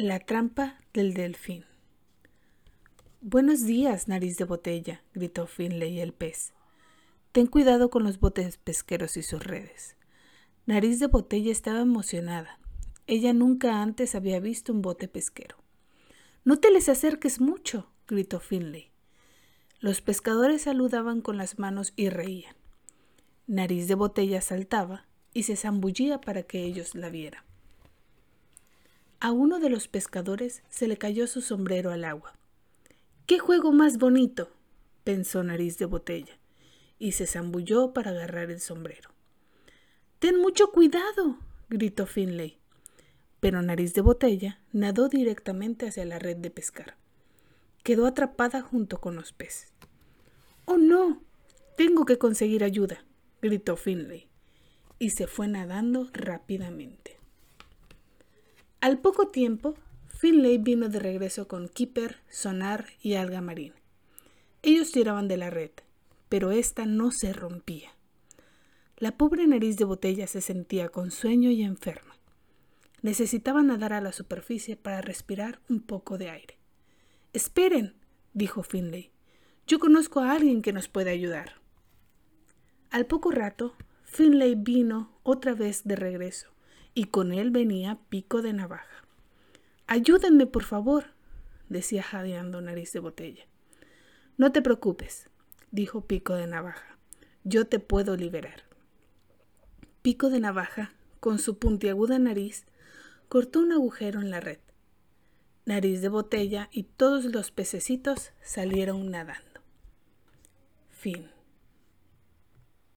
La trampa del delfín. Buenos días, nariz de botella, gritó Finley el pez. Ten cuidado con los botes pesqueros y sus redes. Nariz de botella estaba emocionada. Ella nunca antes había visto un bote pesquero. No te les acerques mucho, gritó Finley. Los pescadores saludaban con las manos y reían. Nariz de botella saltaba y se zambullía para que ellos la vieran. A uno de los pescadores se le cayó su sombrero al agua. ¡Qué juego más bonito! pensó Nariz de Botella, y se zambulló para agarrar el sombrero. Ten mucho cuidado, gritó Finley. Pero Nariz de Botella nadó directamente hacia la red de pescar. Quedó atrapada junto con los peces. ¡Oh no! Tengo que conseguir ayuda, gritó Finley, y se fue nadando rápidamente. Al poco tiempo, Finlay vino de regreso con Keeper, Sonar y Alga Marina. Ellos tiraban de la red, pero ésta no se rompía. La pobre nariz de botella se sentía con sueño y enferma. Necesitaba nadar a la superficie para respirar un poco de aire. Esperen, dijo Finlay. Yo conozco a alguien que nos puede ayudar. Al poco rato, Finlay vino otra vez de regreso y con él venía Pico de Navaja. Ayúdenme, por favor, decía jadeando nariz de botella. No te preocupes, dijo Pico de Navaja. Yo te puedo liberar. Pico de Navaja, con su puntiaguda nariz, cortó un agujero en la red. Nariz de botella y todos los pececitos salieron nadando. Fin.